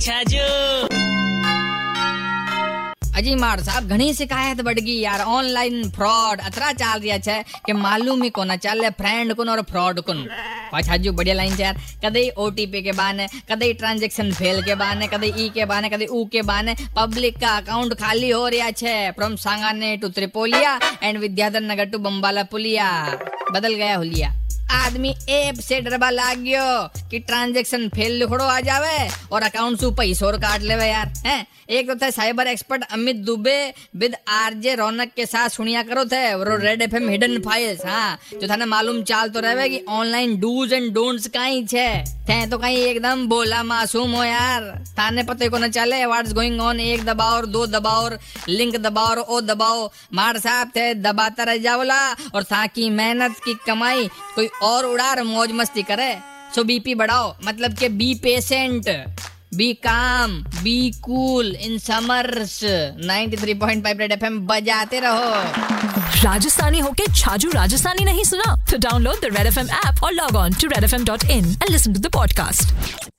अच्छा अजी मार साहब घनी शिकायत बढ़ गई यार ऑनलाइन फ्रॉड अतरा चाल ચાલ छे के मालूम માલુમ ही કોના ચાલે फ्रेंड કોનો और फ्रॉड કોનો पाछा जो बढ़िया लाइन यार, कदई ओटीपी के बाने, कदई ट्रांजैक्शन फेल के बाने, कदई ई के बाने, कदई ऊ के बाने पब्लिक का अकाउंट खाली हो रिया छे। From Sanganer to Tripolia and Vidyadhar Nagar to Bambala Puliya. बदल गया होलिया। आदमी एप से डरबा लाग गयो कि ट्रांजैक्शन फेल लिखड़ो आ जावे और अकाउंट से पैसों काट लेवे यार, हैं? एक तो थे cyber expert Amit Dubey with RJ Raunak के साथ सुनिया करो थे, वो रेड एफएम हिडन फाइल्स हाँ? जो थाने मालूम चाल तो रहे कि ऑनलाइन डूज एंड डोंट्स कहीं छे? थे तो कहीं एकदम बोला मासूम हो यार। थाने पते को न चले व्हाट्स गोइंग ऑन एक दबाओ और दो दबाओ और लिंक दबाओ और ओ दबाओ मार साहब थे, दबाता रह जावला और था की मेहनत की कमाई कोई और उड़ार, मौज मस्ती करे। सो बीपी बढ़ाओ। मतलब के be patient be calm be cool in summers 93.5 Red FM बजाते रहो। राजस्थानी होके छाजू राजस्थानी नहीं सुना? तो download the Red FM app और log on to Red F M dot in and listen to the podcast